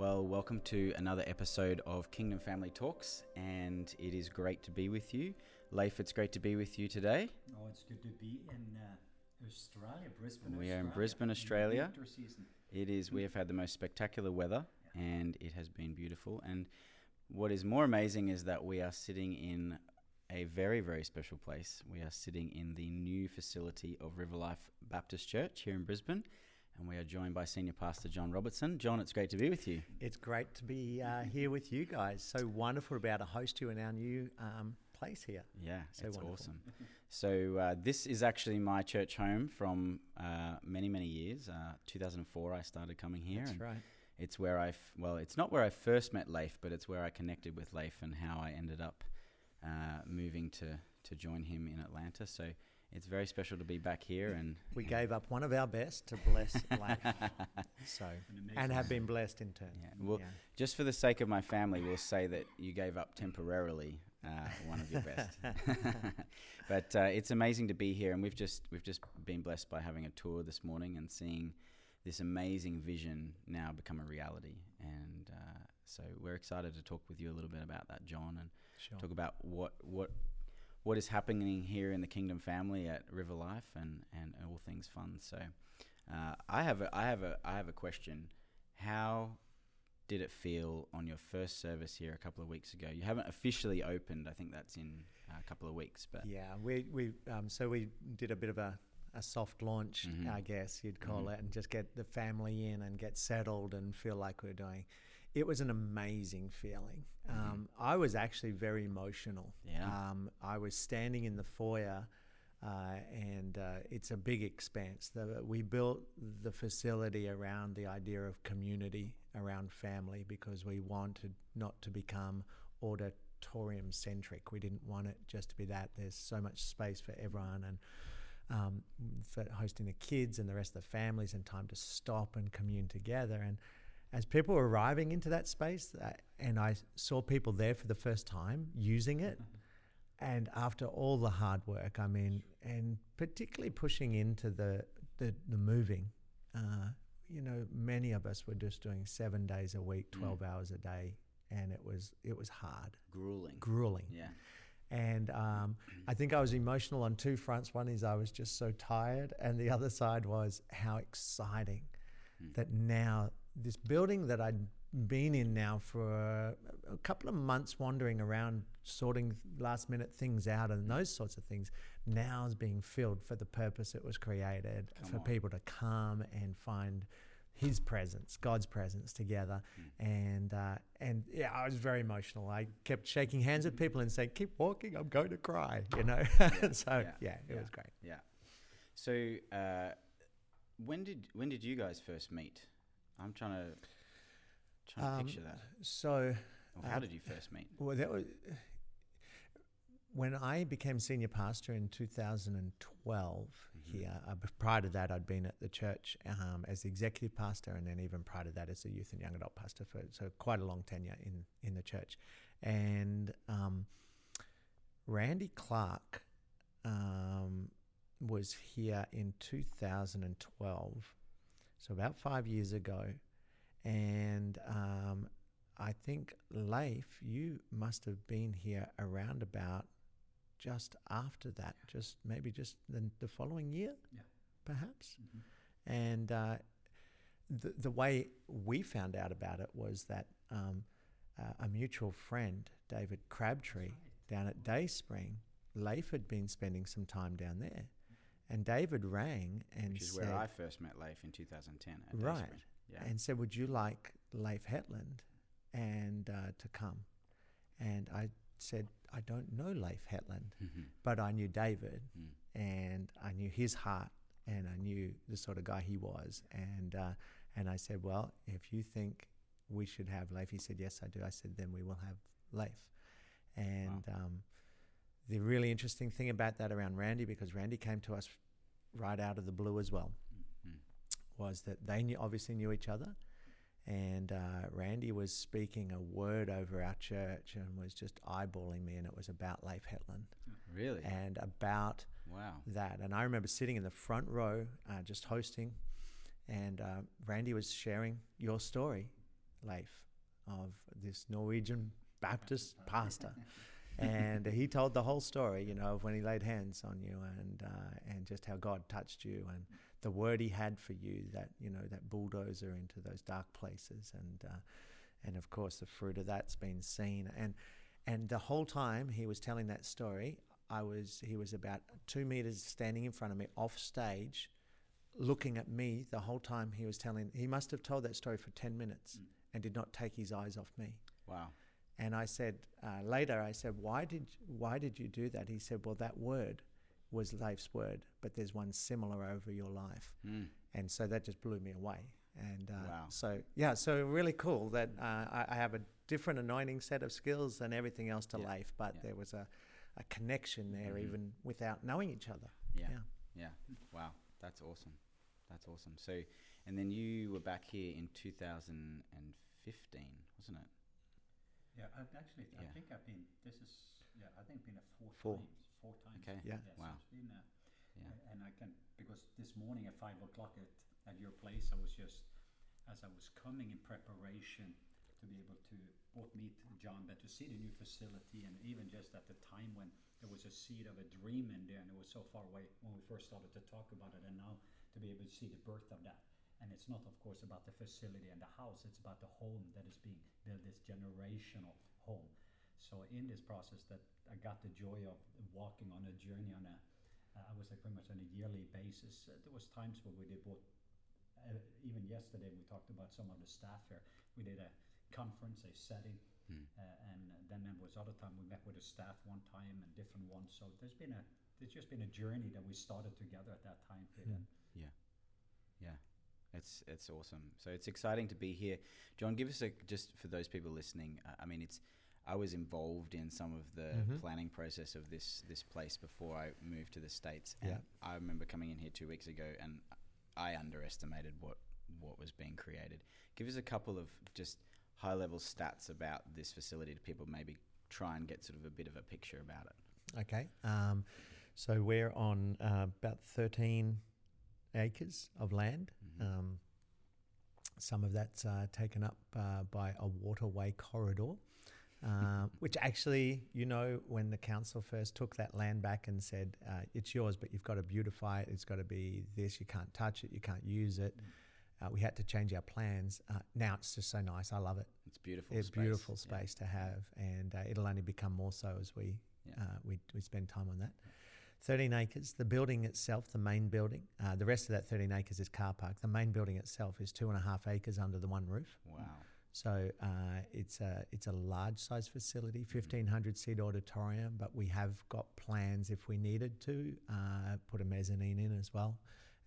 Well, welcome to another episode of Kingdom Family Talks, and it is great to be with you. Leif, it's great to be with you today. Oh, it's good to be in uh, Australia, Brisbane. We are in Australia, Brisbane, in Australia. winter season. It is, we have had the most spectacular weather, and it has been beautiful. And what is more amazing is that we are sitting in a very, very special place. We are sitting in the new facility of River Life Baptist Church here in Brisbane, and we are joined by Senior Pastor John Robertson. John, it's great to be with you. It's great to be uh, here with you guys. So wonderful to be able to host you in our new um, place here. Yeah, So it's wonderful. awesome. So uh, this is actually my church home from uh, many, many years. Uh, 2004, I started coming here. That's right. It's where I, f- well, it's not where I first met Leif, but it's where I connected with Leif and how I ended up uh, moving to, to join him in Atlanta. So it's very special to be back here. And We gave up one of our best to bless Leif. So and have been blessed in turn. yeah, well, Yeah. just for the sake of my family, we'll say that you gave up temporarily uh, one of your best. but uh, it's amazing to be here, and we've just we've just been blessed by having a tour this morning and seeing this amazing vision now become a reality. And uh, so we're excited to talk with you a little bit about that, John, and Sure. talk about what what what is happening here in the Kingdom family at River Life and and all things fun. So uh, I have a I have a I have a question. How did it feel on your first service here a couple of weeks ago? You haven't officially opened. I think that's in a couple of weeks, but Yeah, we, we um, so we did a bit of a, a soft launch, Mhm. I guess you'd call Mhm. it, and just get the family in and get settled and feel like we're doing. It was an amazing feeling. Um, I was actually very emotional. Mm-hmm. Yeah. Um, I was standing in the foyer, uh, and uh, it's a big expanse. The, we built the facility around the idea of community, around family, because we wanted not to become auditorium centric. We didn't want it just to be that. There's so much space for everyone, and um, for hosting the kids and the rest of the families, and time to stop and commune together. And as people were arriving into that space, uh, and I saw people there for the first time using it, and after all the hard work, I mean, and particularly pushing into the the, the moving, uh, you know, many of us were just doing seven days a week, twelve hours a day, and it was it was hard, grueling. grueling. Yeah, And um, I think I was emotional on two fronts. One is I was just so tired, and the other side was how exciting that now this building that I'd been in now for a, a couple of months, wandering around, sorting last minute things out, and those sorts of things, now is being filled for the purpose it was created Come for on. people to come and find his presence, God's presence together, and uh, and yeah, I was very emotional. I kept shaking hands with people and saying, "Keep walking, I'm going to cry," you know. so yeah, yeah, it yeah. was great. yeah. So uh, when did when did you guys first meet? I'm trying to trying to Um, picture that. So Or how uh, did you first meet? well, that was when I became senior pastor in 2012 here. Uh, prior to that, I'd been at the church um, as the executive pastor, and then even prior to that, as a youth and young adult pastor for so quite a long tenure in in the church. And um, Randy Clark um, was here in 2012, so about five years ago, and um, I think Leif, you must have been here around about just after that, just maybe just the, the following year, Yeah. perhaps. Mhm. And uh, the the way we found out about it was that um, uh, a mutual friend, David Crabtree, down at Dayspring, Leif had been spending some time down there, and David rang and Which is said, where I first met Leif in 2010. At Right. Yeah. and said, "Would you like Leif Hetland and uh, to come?" And I said, "I don't know Leif Hetland, Mhm. but I knew David, Mm. and I knew his heart, and I knew the sort of guy he was." And uh, and I said, "Well, if you think we should have Leif," he said, "Yes, I do." I said, "Then we will have Leif." And um, the really interesting thing about that around Randy, because Randy came to us right out of the blue as well, Mm. was that they knew, obviously knew each other. And uh, Randy was speaking a word over our church and was just eyeballing me, and it was about Leif Hetland Really? and about wow. that. And I remember sitting in the front row, uh, just hosting, and uh, Randy was sharing your story Leif of this Norwegian Baptist pastor. and he told the whole story, you know, of when he laid hands on you and uh, and just how God touched you and the word he had for you that you know that bulldozer into those dark places and uh, and of course the fruit of that's been seen and and the whole time he was telling that story, I was he was about two meters standing in front of me off stage, looking at me the whole time he was telling. He must have told that story for ten minutes Mm. and did not take his eyes off me. Wow. And I said uh, later, I said, why did why did you do that? He said, well, that word was Leif's word, but there's one similar over your life, Mm. and so that just blew me away. And uh, Wow. so yeah, so really cool that uh, I, I have a different anointing set of skills than everything else to Yeah, Leif, but yeah. there was a, a connection there Mhm. even without knowing each other. Yeah. Yeah. Yeah. Wow. That's awesome. That's awesome. So, and then you were back here in 2015, wasn't it? Yeah, I actually, I Yeah. think I've been. This is yeah, I think been a four, Four. times. Four times. Okay. Yeah. so Wow. a, Yeah. and I can because this morning at five o'clock at at your place, I was just as I was coming in preparation to be able to both meet John, but to see the new facility, and even just at the time when there was a seed of a dream in there, and it was so far away when we first started to talk about it, and now to be able to see the birth of that. And it's not, of course, about the facility and the house, it's about the home that is being built, this generational home. So in this process that I got the joy of walking on a journey on a, uh, I was like pretty much on a yearly basis. Uh, there was times where we did both, uh, even yesterday we talked about some of the staff here. We did a conference, a setting, Hmm. uh, and then there was other time we met with the staff one time and different ones. So there's been a, there's just been a journey that we started together at that time period. Yeah, it's it's awesome. So it's exciting to be here, John. Give us a just for those people listening. uh, I mean, it's I was involved in some of the Mhm. planning process of this this place before I moved to the states. And Yeah. I remember coming in here two weeks ago, and I underestimated what what was being created. Give us a couple of just high level stats about this facility to people maybe try and get sort of a bit of a picture about it. Okay. Um, so we're on uh, about 13 acres of land. Mhm. Um, some of that's uh, taken up uh, by a waterway corridor, uh, which actually, you know, when the council first took that land back and said, uh, it's yours, but you've got to beautify it, it's got to be this, you can't touch it, you can't use it. Uh, we had to change our plans. Uh, now it's just so nice. I love it. It's beautiful. It's space. beautiful Yeah. space to have, and uh, it'll only become more so as we Yeah. uh, we, we spend time on that. 13 acres. The building itself, the main building, uh, the rest of that 13 acres is car park. The main building itself is two and a half acres under the one roof. Wow. So uh, it's a it's a large size facility, Mm-hmm. 1500 seat auditorium. But we have got plans if we needed to uh, put a mezzanine in as well,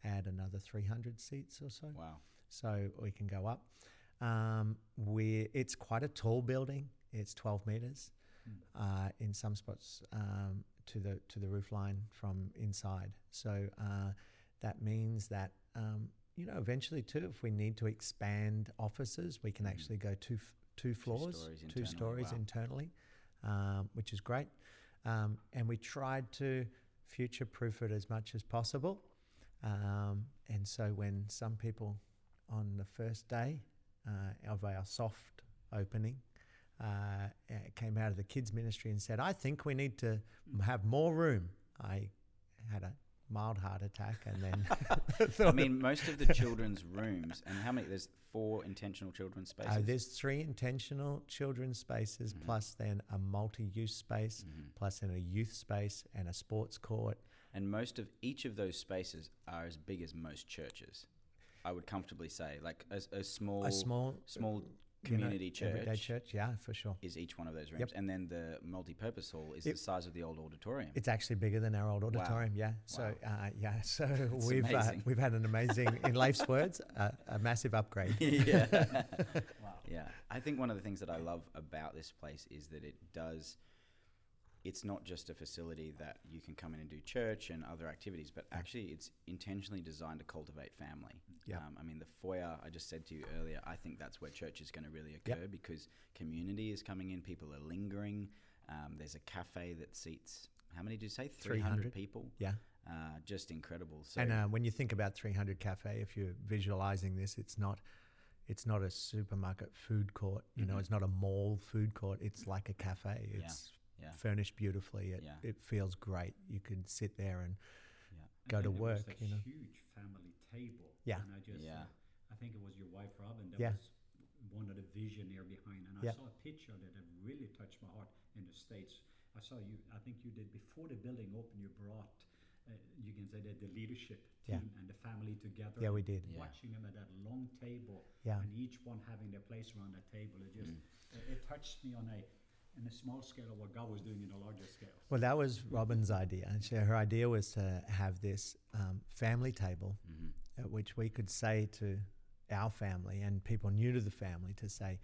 add another 300 seats or so Wow. so we can go up. Um, we it's quite a tall building. It's 12 meters. Mm. Uh, in some spots um, to the to the roof line from inside. So uh, that means that um, you know eventually too, if we need to expand offices, we can Mm. actually go two two floors, stories two internally, stories wow. internally, um, which is great. Um, and we tried to future proof it as much as possible. Um, and so when some people on the first day uh, of our soft opening uh, uh, came out of the kids ministry and said, "I think we need to have more room." I had a mild heart attack and then I mean, most of the children's rooms, and how many? There's four intentional children's spaces. uh, there's three intentional children's spaces Mhm. plus then a multi-use space Mhm. plus then a youth space and a sports court. And most of each of those spaces are as big as most churches. I would comfortably say, like a, a small, a small small community everyday church church, yeah, for sure. is each one of those rooms, Yep. and then the multi-purpose hall is Yep. the size of the old auditorium. It's actually bigger than our old auditorium, yeah. So, uh, yeah, so we've uh, we've had an amazing, in Leif's words, uh, a massive upgrade. yeah. Wow. Yeah, I think one of the things that I love about this place is that it does. It's not just a facility that you can come in and do church and other activities, but actually it's intentionally designed to cultivate family. Yeah. Um, I mean, the foyer, I just said to you earlier, I think that's where church is going to really Yep. occur because community is coming in, people are lingering. Um, there's a cafe that seats, how many did you say? 300. people. Yeah. Uh, just incredible. So, And uh, when you think about 300 Cafe, if you're visualizing this, it's not, it's not a supermarket food court. You know, Mhm. it's not a mall food court. It's like a cafe. It's yeah. Furnished beautifully. It, Yeah. it feels great. You could sit there and Yeah. And go to then there was work, you know. Huge family table. Yeah. And I just, Yeah. uh, I think it was your wife Robin that Yeah. was one of the visionary behind, and I Yeah. saw a picture that had really touched my heart in the states. I saw you. I think you did before the building opened. You brought, uh, you can say that the leadership Yeah. team and the family together. Yeah, we and did. Yeah. Watching them at that long table, Yeah. and each one having their place around that table. It just, Mm. it, it touched me on a, in a small scale of what God was doing in a larger scale. Well, that was Robin's idea. And she, her idea was to have this um, family table Mhm. at which we could say to our family and people new to the family to say,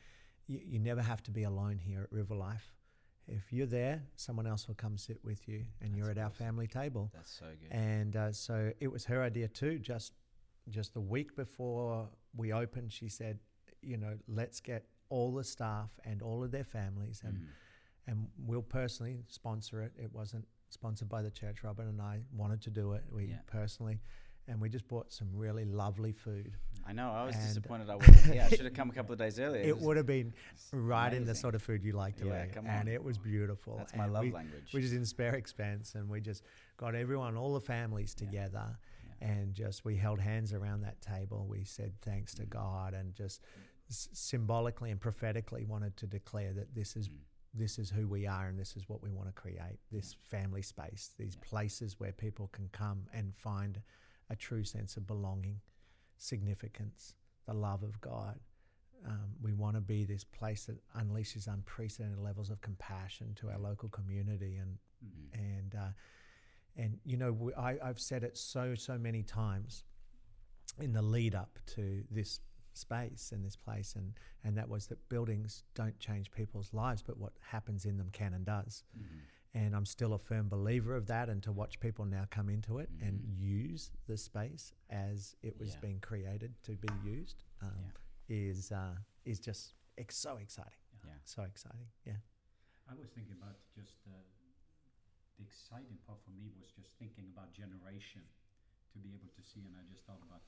you, you never have to be alone here at River Life. If you're there, someone else will come sit with you, and you're That's at our family table. That's so good. And uh, so it was her idea too. Just just the week before we opened, she said, you know, let's get all the staff and all of their families, and Mhm. and we'll personally sponsor it. It wasn't sponsored by the church. Robin and I wanted to do it. We Yeah. personally, and we just bought some really lovely food. I know. I was And- disappointed. I wasn't. Yeah, I should have come a couple of days earlier. It was- would have been right in the sort of food you like to Yeah, eat, come and it was beautiful. That's my love we, language. we just in spare expense, and we just got everyone, all the families together, Yeah. and just we held hands around that table. We said thanks to Mm. God, and just s- symbolically and prophetically wanted to declare that this is Mm. this is who we are, and this is what we want to create. This family space, these Yeah. places where people can come and find a true sense of belonging, significance, the love of God. Um, we want to be this place that unleashes unprecedented levels of compassion to our local community, and Mhm. and uh, and you know we, I, I've said it so so many times in the lead up to this space and this place, and and that was that buildings don't change people's lives, but what happens in them can and does. Mhm. And I'm still a firm believer of that, and to watch people now come into it and Mhm. use the space as it was Yeah. being created to be used um, is uh, is just ex- so exciting, Yeah. so exciting. Yeah, I was thinking about just uh, the exciting part for me was just thinking about generation to be able to see, and I just thought about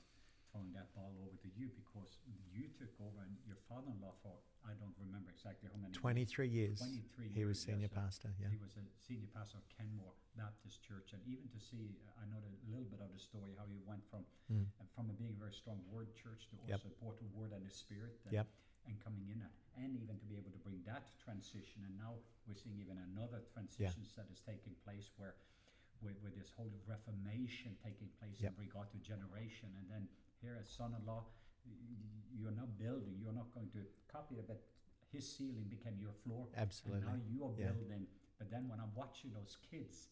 throwing that ball over to you because you took over and your father-in-law for I don't remember exactly how many. 23 years. 23 He was senior yes, pastor. Yeah. He was a senior pastor of Kenmore Baptist Church, and even to see, uh, I know a little bit of the story how he went from Mm. from a being a very strong word church to Yep. also brought the word and a spirit, and, Yep. and coming in at, and even to be able to bring that transition, and now we're seeing even another transition that is taking place where. With, with this whole reformation taking place Yep. in regard to generation, and then here as son-in-law, you're not building, you're not going to copy it, but his ceiling became your floor, Absolutely. and now you are Yeah. building. But then when I'm watching those kids,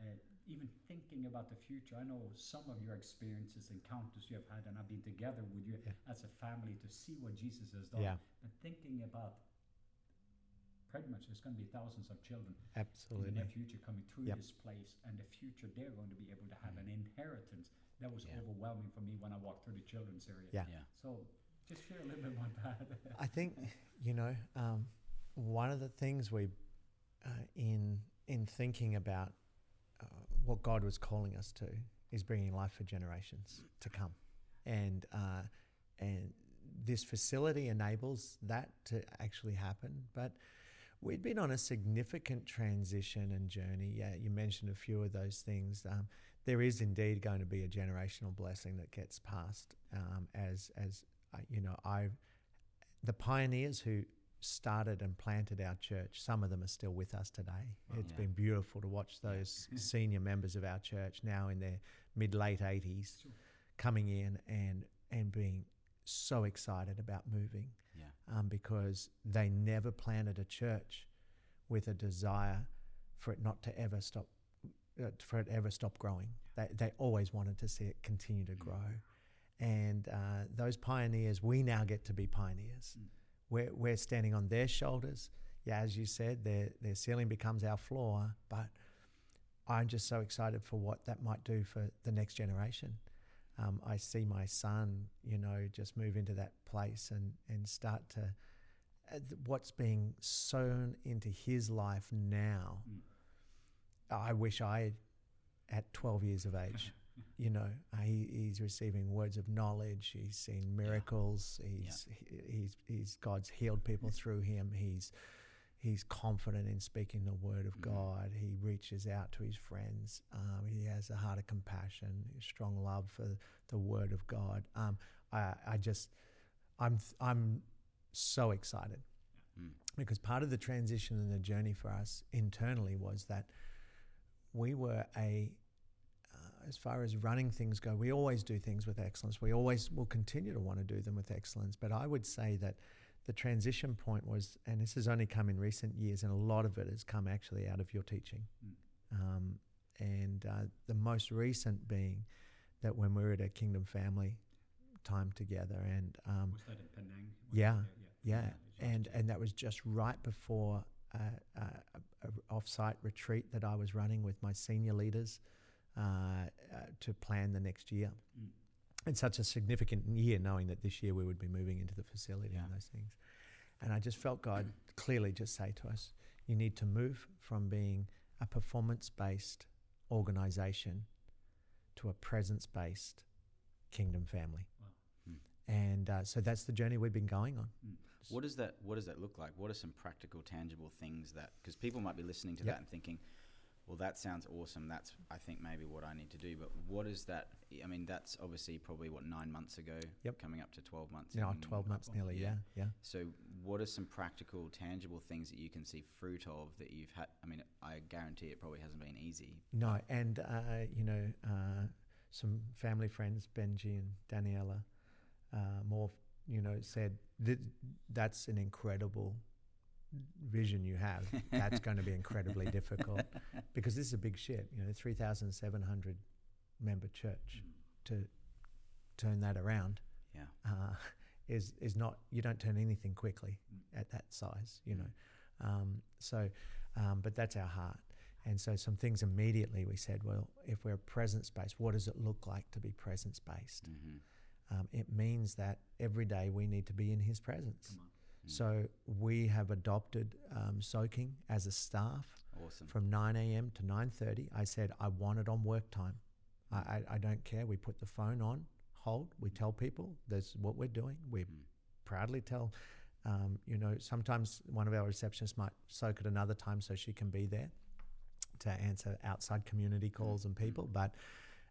uh, even thinking about the future, I know some of your experiences, encounters you have had, and I've been together with you Yeah. as a family to see what Jesus has done. Yeah. But thinking about pretty much there's going to be thousands of children Absolutely. in the future coming through Yep. this place, and the future they're going to be able to have an inheritance. That was Yeah. overwhelming for me when I walked through the children's area. Yeah. Yeah. So just share a little bit about that. I think you know um, one of the things we uh, in in thinking about uh, what God was calling us to is bringing life for generations to come, and uh, and this facility enables that to actually happen. But we'd been on a significant transition and journey. Yeah, you mentioned a few of those things. Um, there is indeed going to be a generational blessing that gets passed um, as as uh, you know I the pioneers who started and planted our church, some of them are still with us today. Wow. It's Yeah. been beautiful to watch those senior members of our church now in their mid late 80s Sure. coming in and and being so excited about moving Yeah. um, because they never planted a church with a desire for it not to ever stop for it ever stop growing. They, they always wanted to see it continue to grow. And uh, those pioneers, we now get to be pioneers. Mm. We're, we're standing on their shoulders. Yeah, as you said, their, their ceiling becomes our floor. But I'm just so excited for what that might do for the next generation. Um, I see my son, you know, just move into that place and, and start to, uh, what's being sown into his life now. Mm. I wish I, at 12 years of age, you know, uh, he, he's receiving words of knowledge. He's seen miracles. He's he, he's he's God's healed people through him. He's he's confident in speaking the word of Mhm. God. He reaches out to his friends. Um, he has a heart of compassion, a strong love for the word of God. Um, I I just I'm I'm so excited Mm. because part of the transition and the journey for us internally was that we were a uh, as far as running things go we always do things with excellence we always will continue to want to do them with excellence but i would say that the transition point was and this has only come in recent years and a lot of it has come actually out of your teaching Mm. um, and uh, the most recent being that when we were at a kingdom family time together and um, Was that in Penang? Yeah. there? yeah, it and and that was just right before uh, uh, a, a off-site retreat that I was running with my senior leaders uh, uh, to plan the next year. Mm. It's such a significant year, knowing that this year we would be moving into the facility Yeah. and those things. And I just felt God clearly just say to us, "You need to move from being a performance-based organization to a presence-based kingdom family." Wow. Mm. And uh, so that's the journey we've been going on. What does that What does that look like? What are some practical, tangible things that? Because people might be listening to Yep. that and thinking, "Well, that sounds awesome. That's I think maybe what I need to do." But what is that? I mean, that's obviously probably what nine months ago. Yep. Coming up to twelve months. In- 12 months nearly, yeah. yeah, yeah. So, what are some practical, tangible things that you can see fruit of that you've had? I mean, I guarantee it probably hasn't been easy. No, and uh, you know, uh, some family friends, Benji and Daniela, uh, more, you know, said that's an incredible vision you have. That's going to be incredibly difficult because this is a big ship, You know, three thousand seven hundred member church Mm. to turn that around Yeah. uh, is is not. You don't turn anything quickly Mm. at that size. You Mm. know, um, so um, but that's our heart. And so, some things immediately we said, well, if we're presence based, what does it look like to be presence based? Mm-hmm. Um, it means that every day we need to be in His presence. Mm. So, we have adopted um, soaking as a staff Awesome. from 9 a.m. to 9:30. I said I want it on work time. I, I, I don't care. We put the phone on, hold. We tell people this is what we're doing. We Mm. proudly tell. Um, you know, sometimes one of our receptionists might soak at another time so she can be there to answer outside community calls and people. But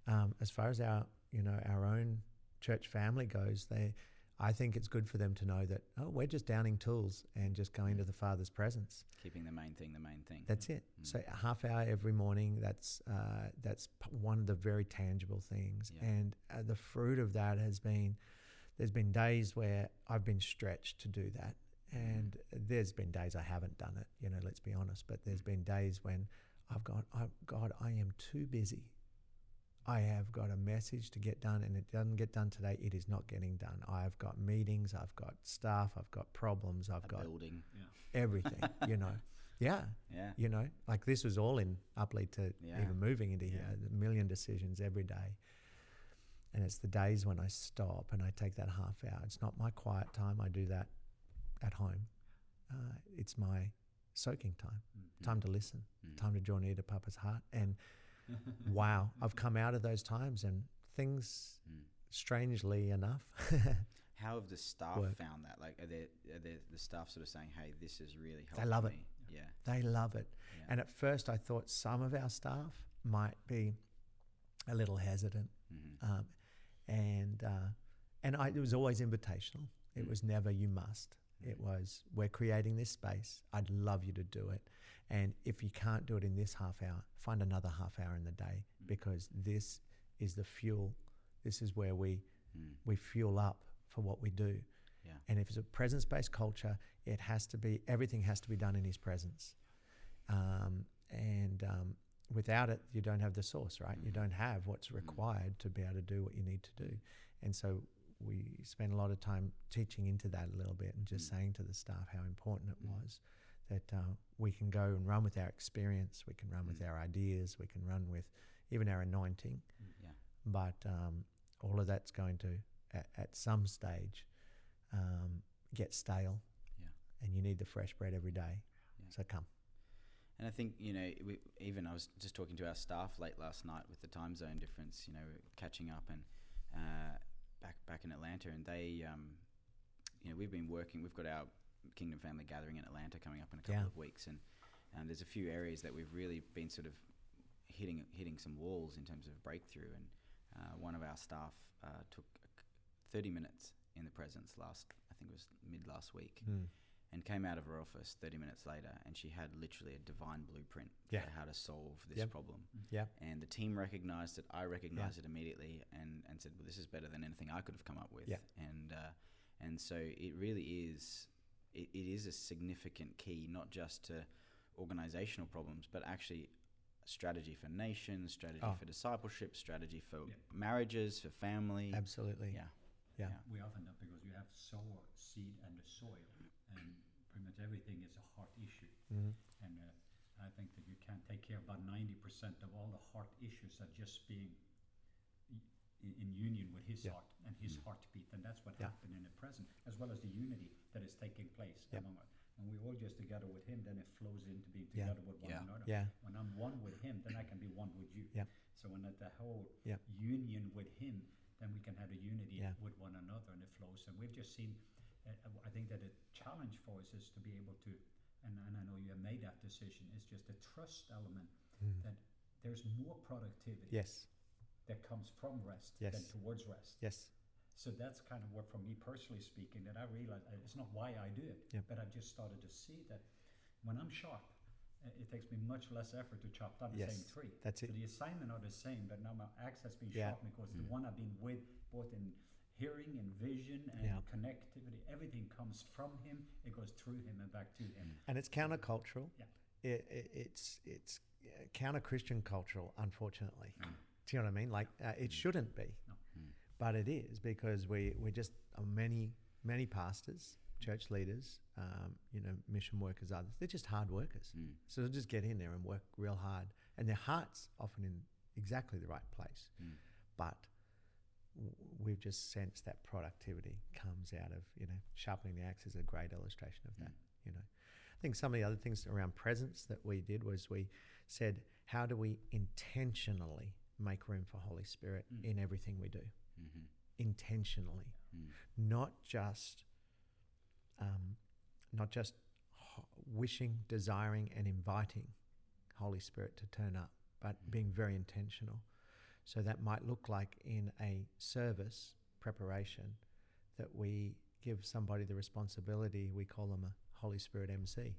um, as far as our, you know, our own church family goes, they, I think it's good for them to know that oh, we're just downing tools and just going to the Father's presence. Keeping the main thing the main thing. That's it. Mm. So a half hour every morning. That's uh, that's one of the very tangible things, Yeah. and uh, the fruit of that has been. There's been days where I've been stretched to do that, and there's been days I haven't done it. You know, let's be honest. But there's been days when I've gone, oh, God, I am too busy. I have got a message to get done, and it doesn't get done today. It is not getting done. I've got meetings, I've got staff, I've got problems, I've a got building. everything. you know, yeah Yeah. you know like this was all in uplead to Yeah. even moving into here Yeah. a million decisions every day and it's the days when i stop and i take that half hour it's not my quiet time i do that at home uh, it's my soaking time Mm. time to listen Mm. time to draw near to papa's heart and wow i've come out of those times and things Mm. strangely enough How have the staff Work. found that? Like, are, there, are there the staff sort of saying, "Hey, this is really helpful"? They love it. Yeah. they love it yeah. and at first i thought some of our staff might be a little hesitant Mhm. um, and uh, and I, it was always invitational. It Mm. was never you must. It was we're creating this space. I'd love you to do it, and if you can't do it in this half hour, find another half hour in the day Mm. because this is the fuel. This is where we Mm. we fuel up for what we do. Yeah. And if it's a presence-based culture, it has to be everything has to be done in His presence. Um, and um, without it, you don't have the source, right? You Mhm. don't have what's Mhm. required to be able to do what you need to do. And so we spend a lot of time teaching into that a little bit and just Mm. saying to the staff how important it Mm. was that uh, we can go and run with our experience, we can run with Mm. our ideas, we can run with even our anointing, Yeah. but um, all of that's going to, at, at some stage, um, get stale. Yeah. And you need the fresh bread every day. Yeah. So come. And I think you know, we, even I was just talking to our staff late last night with the time zone difference. You know, catching up and uh, back back in Atlanta, and they, um, you know, we've been working. We've got our Kingdom Family Gathering in Atlanta coming up in a couple Yeah. of weeks, and um, there's a few areas that we've really been sort of hitting hitting some walls in terms of breakthrough. And uh, one of our staff uh, took 30 minutes in the presence last, I think it was mid last week, Mm. And came out of her office 30 minutes later, and she had literally a divine blueprint Yeah. for how to solve this Yep. problem. Yep. And the team recognized it. I recognized it immediately, and, and said, "Well, this is better than anything I could have come up with." Yeah. And uh, and so it really is. It, it is a significant key, not just to organizational problems, but actually strategy for nations, strategy Oh. for discipleship, strategy for Yeah. marriages, for family. Absolutely. Yeah. Yeah. Yeah. We often know because you have sower, seed, and the soil, and pretty much everything is a heart issue. Mhm. And uh, I think that you can take care of about ninety percent of all the heart issues are just being in, in union with His Yeah. heart and His heartbeat, and that's what Yeah. happened in the present, as well as the unity that is taking place Yeah. among us. When we all just together with Him, then it flows into being Yeah. together with one Yeah. another. Yeah. When I'm one with Him, then I can be one with you. Yeah. So when that the whole Yeah. union with Him, then we can have a unity Yeah. with one another, and it flows. And we've just seen. Uh, I think that a challenge for us is to be able to, and, and I know you have made that decision. Is just the trust element Mm. that there's more productivity Yes. that comes from rest Yes. than towards rest. Yes. So that's kind of what, for me personally speaking, that I realize uh, it's not why I do it, Yeah. but I've just started to see that when I'm sharp, uh, it takes me much less effort to chop down the Yes, same tree. that's so it. the assignment are the same, but now my axe has been Yeah. sharpened because the Mm. one I've been with, both in hearing and vision and Yeah. connectivity, everything comes from him. It goes through him and back to him. And it's countercultural. Yeah. It, it, it's it's counter Christian cultural, unfortunately. Mm. Do you know what I mean? Like uh, it shouldn't be, No. Mm. but it is because we we just are many many pastors, church leaders, um, you know, mission workers, others. They're just hard workers. Mm. So they'll just get in there and work real hard, and their hearts often in exactly the right place, Mm. but we've just sensed that productivity comes out of you know sharpening the axe is a great illustration of that. You know, I think some of the other things around presence that we did was we said, how do we intentionally make room for Holy Spirit Mm. in everything we do? Mhm. Intentionally, Mm. not just, um, not just wishing, desiring, and inviting Holy Spirit to turn up, but Mm. being very intentional. So that might look like in a service preparation that we give somebody the responsibility. We call them a Holy Spirit MC.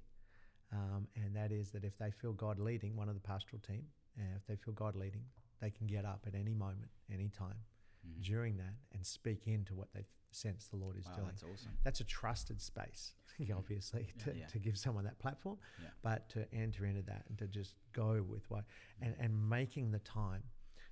Um, and that is that if they feel God leading, one of the pastoral team, uh, if they feel God leading, they can get up at any moment, any time Mhm. during that and speak into what they sense the Lord is Wow, doing. that's awesome. That's a trusted space, obviously, to, Yeah. to give someone that platform, Yeah. but to enter into that and to just go with what, and, and making the time.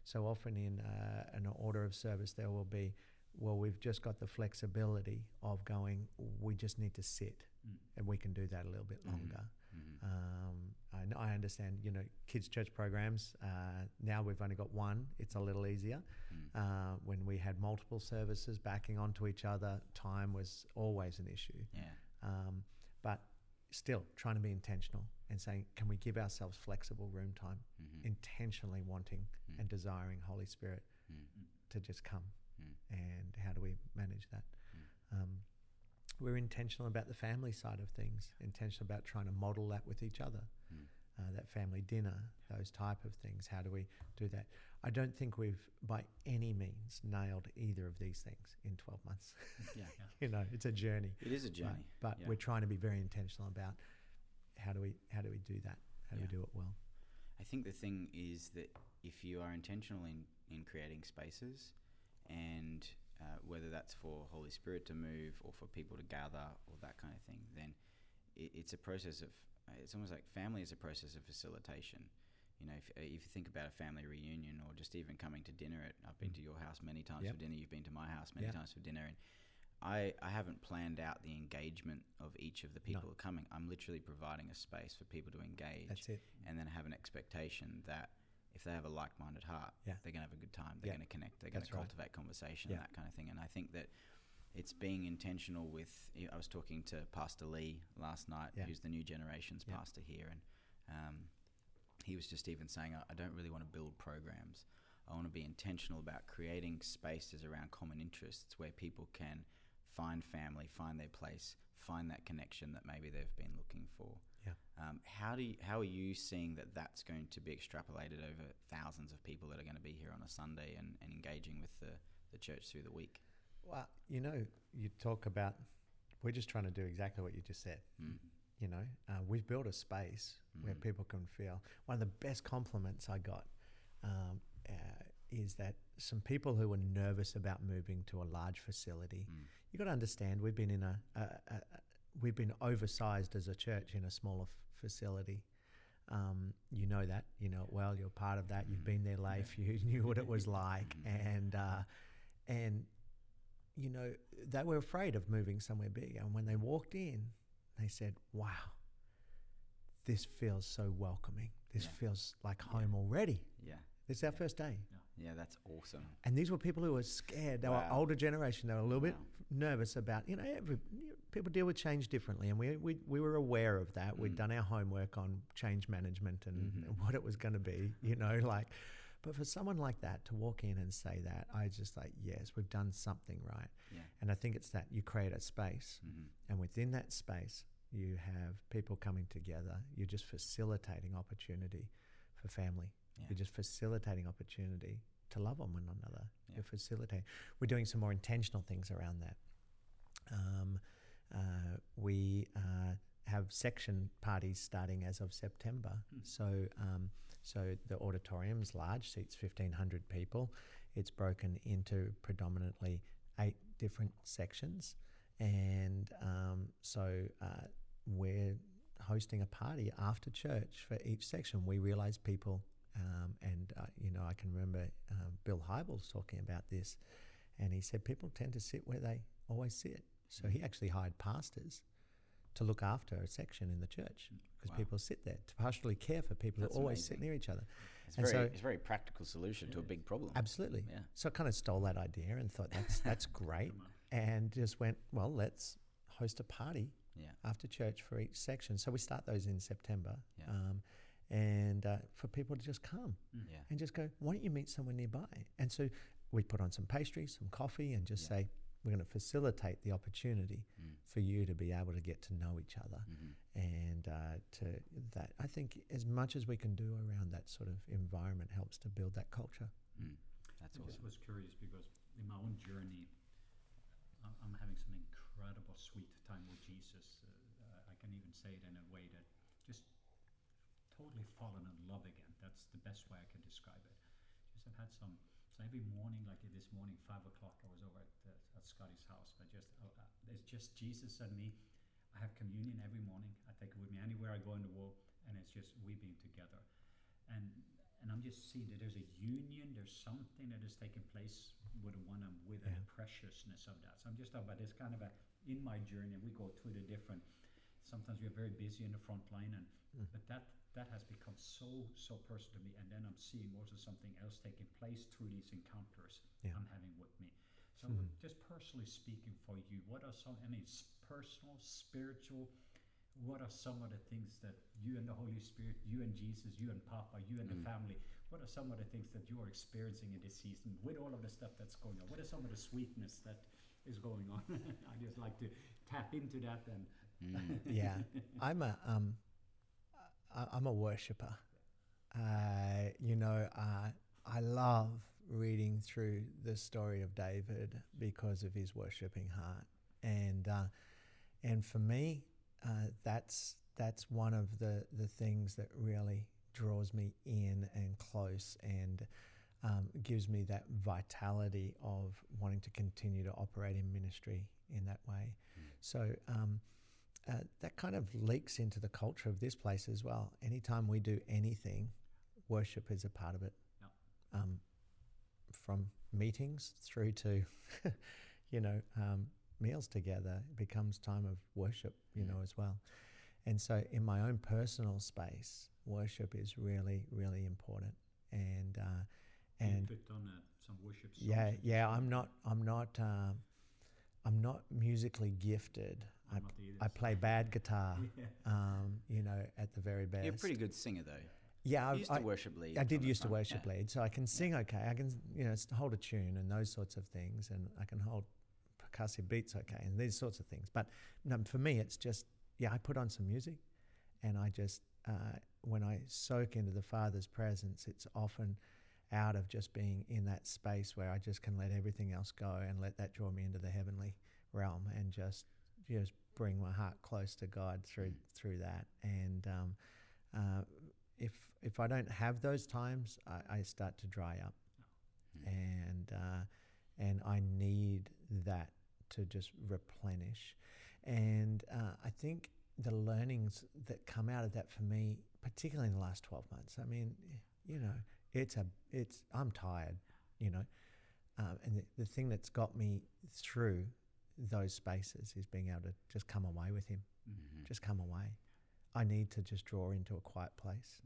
So often in uh, an order of service, there will be, well, we've just got the flexibility of going, we just need to sit, Mm. and we can do that a little bit Mhm. longer. Mhm. Um, I, I understand, you know, kids' church programs. Uh, now we've only got one. It's a little easier. Mm. Uh, when we had multiple services backing onto each other, time was always an issue. Yeah. Um, still, trying to be intentional and saying, can we give ourselves flexible room time, Mhm. intentionally wanting Mm. and desiring Holy Spirit Mm. to just come? Mm. And how do we manage that? Um, we're intentional about the family side of things, intentional about trying to model that with each other. Uh, that family dinner, those type of things. How do we do that? I don't think we've by any means nailed either of these things in 12 months. Yeah. you know, it's a journey. It is a But- journey. But, yeah. we're trying to be very intentional about how do we how do we do that? How do Yeah. we do it well? I think the thing is that if you are intentional in, in creating spaces, and uh, whether that's for Holy Spirit to move or for people to gather or that kind of thing, then it, it's a process of. It's almost like family is a process of facilitation. You know, if, if you think about a family reunion or just even coming to dinner, at, I've been Mm. to your house many times Yep. for dinner. You've been to my house many Yep. times for dinner, and I, I haven't planned out the engagement of each of the people No. are coming. I'm literally providing a space for people to engage That's it. and then have an expectation that if they have a like-minded heart, Yeah. they're going to have a good time. They're Yeah. going to connect. They're going to right. cultivate conversation Yeah. and that kind of thing. And I think that it's being intentional with. I was talking to Pastor Lee last night, Yeah. who's the new generations Yeah. pastor here, and Um, he was just even saying, I, don't really want to build programs. I want to be intentional about creating spaces around common interests where people can find family, find their place, find that connection that maybe they've been looking for. Yeah. Um, how do you, how are you seeing that that's going to be extrapolated over thousands of people that are going to be here on a Sunday and, and engaging with the, the church through the week? Well, you know, you talk about, we're just trying to do exactly what you just said. Mm. You know, uh, we've built a space where Mhm. people can feel. One of the best compliments I got um, uh, is that some people who were nervous about moving to a large facility, Mm. you got to understand, we've been in a, a, a, a we've been oversized as a church in a smaller f- facility. Um, you know that, you know it well. You're part of that. You've Mhm. been there, Leif. You knew what it was like, Mhm. and uh, and you know they were afraid of moving somewhere big. And when they walked in, they said, "Wow, this feels so welcoming. This Yeah. feels like Yeah. home already." Yeah. This is our Yeah. first day. Yeah, that's awesome. And these were people who were scared. They Wow. were older generation. They were a little bit nervous about, you know, every, people deal with change differently. And we, we, we were aware of that. We'd Mm. done our homework on change management and, Mhm. and what it was going to be, you know, like. But for someone like that to walk in and say that, I just like, yes, we've done something right. Yeah. And I think it's that you create a space. hmm And within that space, you have people coming together. You're just facilitating opportunity for family. Yeah. You're just facilitating opportunity to love on one another. Yeah. You're facilitating. We're doing some more intentional things around that. Um, uh, we uh, have section parties starting as of September. Hmm. So, um, so the auditorium's large, seats fifteen hundred people. It's broken into predominantly eight different sections, and um, so uh, we're hosting a party after church for each section. We realize people, um, and uh, you know, I can remember um, Bill Hybels talking about this, and he said people tend to sit where they always sit. So he actually hired pastors to look after a section in the church because Wow. people sit there to pastorally care for people That's who always sit near each other. It's, And very, so- it's a very practical solution to a big problem. Absolutely. Yeah. So I kind of stole that idea and thought that's that's great, and just went well. Let's host a party Yeah. after church for each section. So we start those in September, Yeah. um, and uh, for people to just come Yeah. and just go, why don't you meet someone nearby? And so we put on some pastries, some coffee, and just Yeah. say we're going to facilitate the opportunity Mm. for you to be able to get to know each other, hmm and uh, to that I think as much as we can do around that sort of environment helps to build that culture. Mm. That's I just was curious because in my own journey, I- I'm having some incredible sweet time with Jesus. Uh, I can even say it in a way that just totally fallen in love again. That's the best way I can describe it. Just I've had some. So every morning, like this morning, five o'clock, I was over at, uh, at Scotty's house. But just uh, uh, it's just Jesus and me. I have communion every morning. I take it with me anywhere I go in the world, and it's just we being together. And and I'm just seeing that there's a union, there's something that is taking place with the one I'm with, and the preciousness of that. So I'm just talking about this kind of a in my journey. We go through the different. Sometimes we're very busy in the front line, and Mm. but that that has become so so personal to me. And then I'm seeing also something else taking place through these encounters Yeah. I'm having with me. So Mhm. just personally speaking for you, what are some? I mean, personal, spiritual. What are some of the things that you and the Holy Spirit, you and Jesus, you and Papa, you and Mm. the family, what are some of the things that you are experiencing in this season with all of the stuff that's going on? What are some of the sweetness that is going on? I just like to tap into that and Mm. yeah, I'm a um, I, I'm a worshipper. Uh, you know, uh, I love reading through the story of David because of his worshiping heart, and uh, and for me, uh, that's that's one of the the things that really draws me in and close and. Um, gives me that vitality of wanting to continue to operate in ministry in that way. So um, uh, that kind of leaks into the culture of this place as well. Anytime we do anything, worship is a part of it. Yeah. Um, from meetings through to, you know, um, meals together, it becomes time of worship, you know, as well. And so, in my own personal space, worship is really, really important. And uh, you and put on uh, some worship songs. yeah, yeah. I'm not. I'm not. Um, I'm not musically gifted. I, I'm not either, I so- play bad guitar, Yeah. um, you know, at the very best. You're a pretty good singer, though. Yeah, You I, used I, to worship lead. I did used to worship yeah. lead, so I can sing okay. I can, you know, hold a tune and those sorts of things, and I can hold percussive beats okay, and these sorts of things. But no, for me, it's just yeah, I put on some music, and I just uh, when I soak into the Father's presence, it's often out of just being in that space where I just can let everything else go and let that draw me into the heavenly realm and just just bring my heart close to God through through that. And um, uh, if if I don't have those times, I, I start to dry up, Mm. and uh, and I need that to just replenish. And uh, I think the learnings that come out of that for me, particularly in the last twelve months, I mean, you know, it's a it's I'm tired, you know, um, and the, the thing that's got me through those spaces is being able to just come away with him Mhm. just come away. I need to just draw into a quiet place.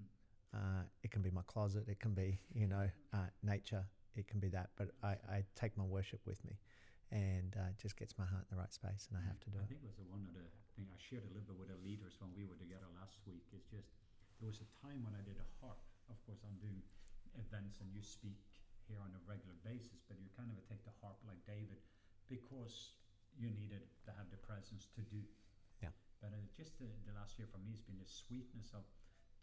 Uh, it can be my closet, it can be, you know, uh, nature, it can be that. But I, I take my worship with me and uh, it just gets my heart in the right space and I have to do I it. think it was one of the things I shared a little bit with the leaders when we were together last week. Is just there was a time when I did a harp. Of course, I'm doing events and you speak here on a regular basis, but you kind of take the harp like David because you needed to have the presence to do. Yeah. But uh, just the, the last year for me has been the sweetness of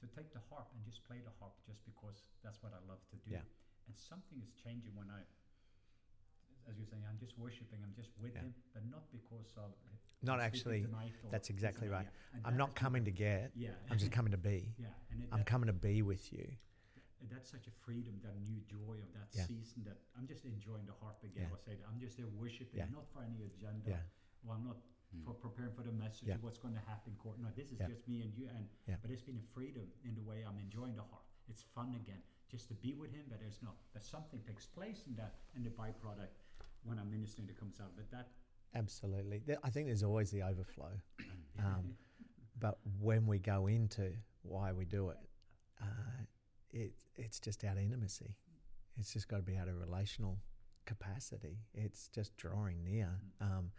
to take the harp and just play the harp just because that's what I love to do. Yeah. And something is changing when I, as you're saying, I'm just worshiping, I'm just with Yeah. him, but not because of. Not actually, or that's exactly right. yeah. I'm that not coming to get, Yeah. I'm just coming to be. Yeah, and it, I'm coming to be with you. And that's such a freedom, that new joy of that Yeah. season. That I'm just enjoying the harp again. Yeah. I say that I'm just there worshiping, Yeah. not for any agenda. Yeah. Well, I'm not for preparing for the message Yeah. of what's going to happen. in Court. No, this is Yeah. just me and you. And Yeah. but it's been a freedom in the way I'm enjoying the harp. It's fun again, just to be with him. But there's not. But something takes place in that, and the byproduct when I'm ministering that comes out. But that Absolutely. I think there's always the overflow. Um, but when we go into why we do it, uh, it it's just out of intimacy. It's just got to be out of relational capacity. It's just drawing near. Um,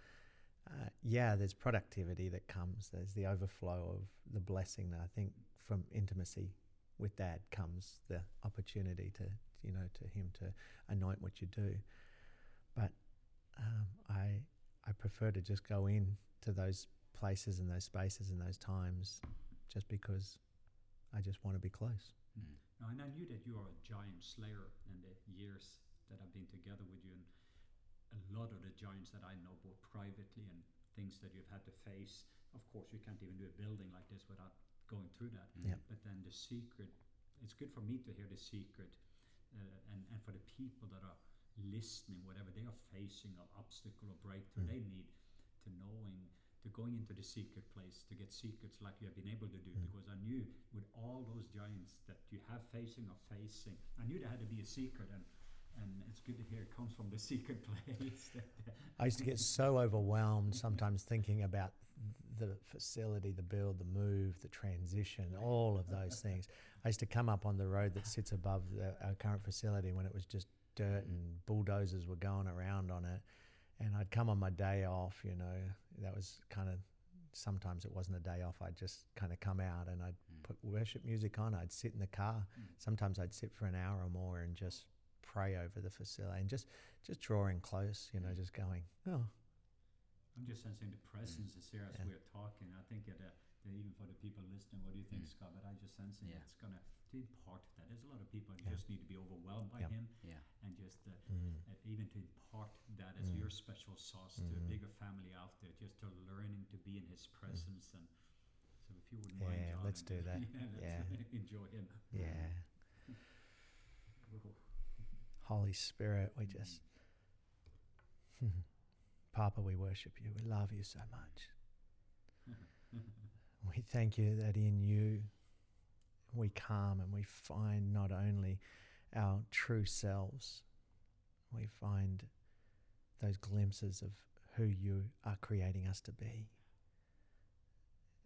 uh, yeah, there's productivity that comes. There's the overflow of the blessing that I think from intimacy with Dad comes the opportunity to you know to him to anoint what you do. But um, I I prefer to just go in to those places and those spaces and those times just because I just want to be close. Mm. Now, and I knew that you are a giant slayer in the years that I've been together with you, and a lot of the giants that I know, both privately and things that you've had to face. Of course, you can't even do a building like this without going through that. Yep. But then the secret, it's good for me to hear the secret, uh, and and for the people that are listening, whatever they are facing, or obstacle or breakthrough, Mm. they need to knowing to going into the secret place to get secrets like you have been able to do Mm. because I knew with all those giants that you have facing or facing I knew there had to be a secret and and it's good to hear it comes from the secret place I used to get so overwhelmed sometimes thinking about the facility, the build, the move, the transition, all of those things. I used to come up on the road that sits above the, our current facility when it was just dirt and bulldozers were going around on it. And I'd come on my day off, you know, that was kind of sometimes it wasn't a day off. I'd just kind of come out and I'd put worship music on. I'd sit in the car. Sometimes I'd sit for an hour or more and just pray over the facility and just just drawing close, you know, just going, oh, I'm just sensing the presence is here as Yeah. we're talking I think that, uh, even for the people listening what do you think Mm. Scott but I just sensing Yeah. it's gonna to impart that there's a lot of people that Yeah. just need to be overwhelmed by Yeah. him Yeah. and just uh, mm, uh, even to impart that as Mm. your special sauce to a Mhm. bigger family out there, just to learning to be in His presence. And so, if you wouldn't mind, Mm. John, let's and- do that. yeah, let's enjoy Him. yeah. Holy Spirit, we just, Papa, we worship you. We love you so much. We thank you that in you we come and we find not only our true selves, we find those glimpses of who you are creating us to be.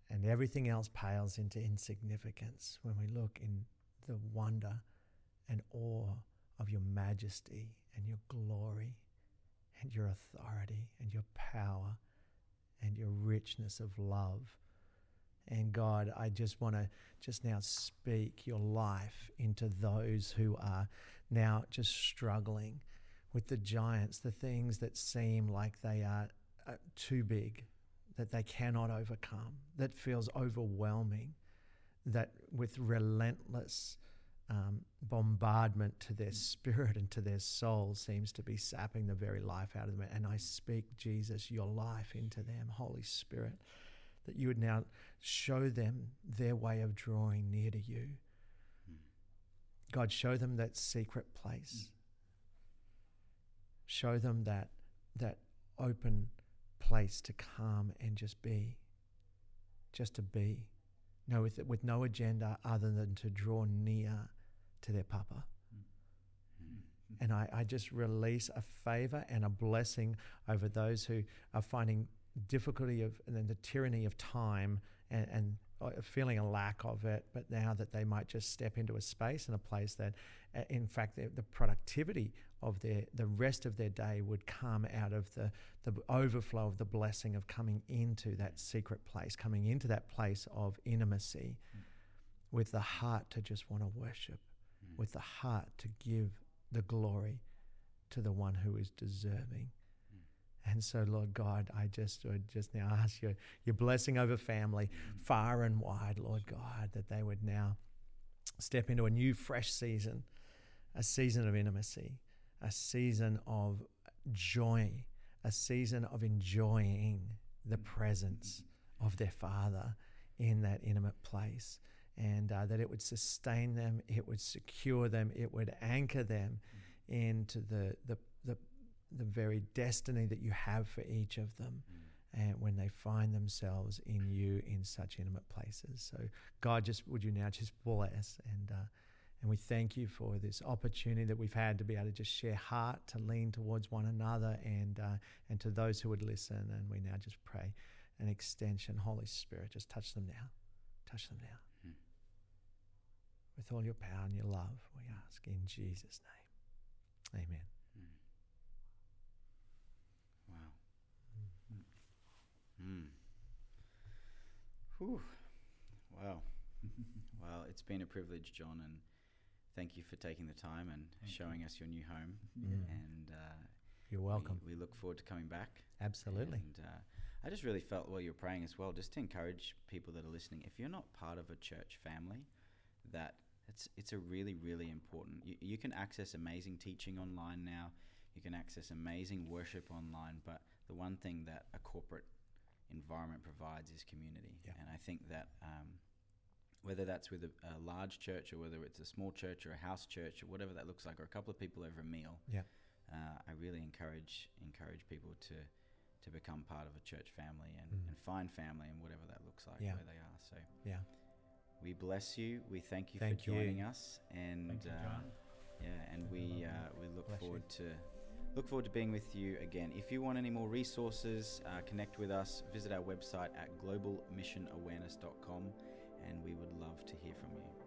And everything else pales into insignificance when we look in the wonder and awe of your majesty and your glory and your authority and your power and your richness of love. And God, I just want to just now speak your life into those who are now just struggling with the giants, the things that seem like they are uh, too big, that they cannot overcome, that feels overwhelming, that with relentless um, bombardment to their spirit and to their soul seems to be sapping the very life out of them. And I speak, Jesus, your life into them, Holy Spirit, that you would now show them their way of drawing near to you. Hmm. God, show them that secret place. Hmm. Show them that that open place to come and just be, just to be. No, with with no agenda other than to draw near to their papa. Hmm. And I, I just release a favor and a blessing over those who are finding difficulty of and then the tyranny of time and, and feeling a lack of it, but now that they might just step into a space and a place that, uh, in fact, the, the productivity of their the rest of their day would come out of the the overflow of the blessing of coming into that secret place, coming into that place of intimacy, mm. with the heart to just want to worship, mm. with the heart to give the glory to the one who is deserving. And so, Lord God, I just would just now ask you your blessing over family far and wide, Lord God, that they would now step into a new, fresh season, a season of intimacy, a season of joy, a season of enjoying the presence of their Father in that intimate place. And uh, that it would sustain them, it would secure them, it would anchor them into the, the, the very destiny that you have for each of them. Mm. And when they find themselves in you in such intimate places. So, God, just would you now just bless and uh, and we thank you for this opportunity that we've had to be able to just share heart, to lean towards one another, and uh, and to those who would listen. And we now just pray an extension, Holy Spirit, just touch them now, touch them now. Mm. With all your power and your love, we ask in Jesus' name. Amen. Mm. Whew. Wow. well, it's been a privilege, John, and thank you for taking the time and thank showing you. us your new home. Mm. And uh, you're welcome. We, we, look forward to coming back. Absolutely. And uh, I just really felt while you were praying as well, just to encourage people that are listening. If you're not part of a church family, that it's it's a really really important. You, you can access amazing teaching online now. You can access amazing worship online, but the one thing that a corporate environment provides is community. Yeah. And I think that um, whether that's with a, a, large church or whether it's a small church or a house church or whatever that looks like, or a couple of people over a meal, yeah. Uh, I really encourage encourage people to to become part of a church family and, mm. and find family and whatever that looks like yeah. where they are. So yeah, we bless you. We thank you thank for joining you. us, and you, uh, yeah, and we uh, we look bless forward you. to Look forward to being with you again. If you want any more resources, uh, connect with us. Visit our website at globalmissionawareness.com, and we would love to hear from you.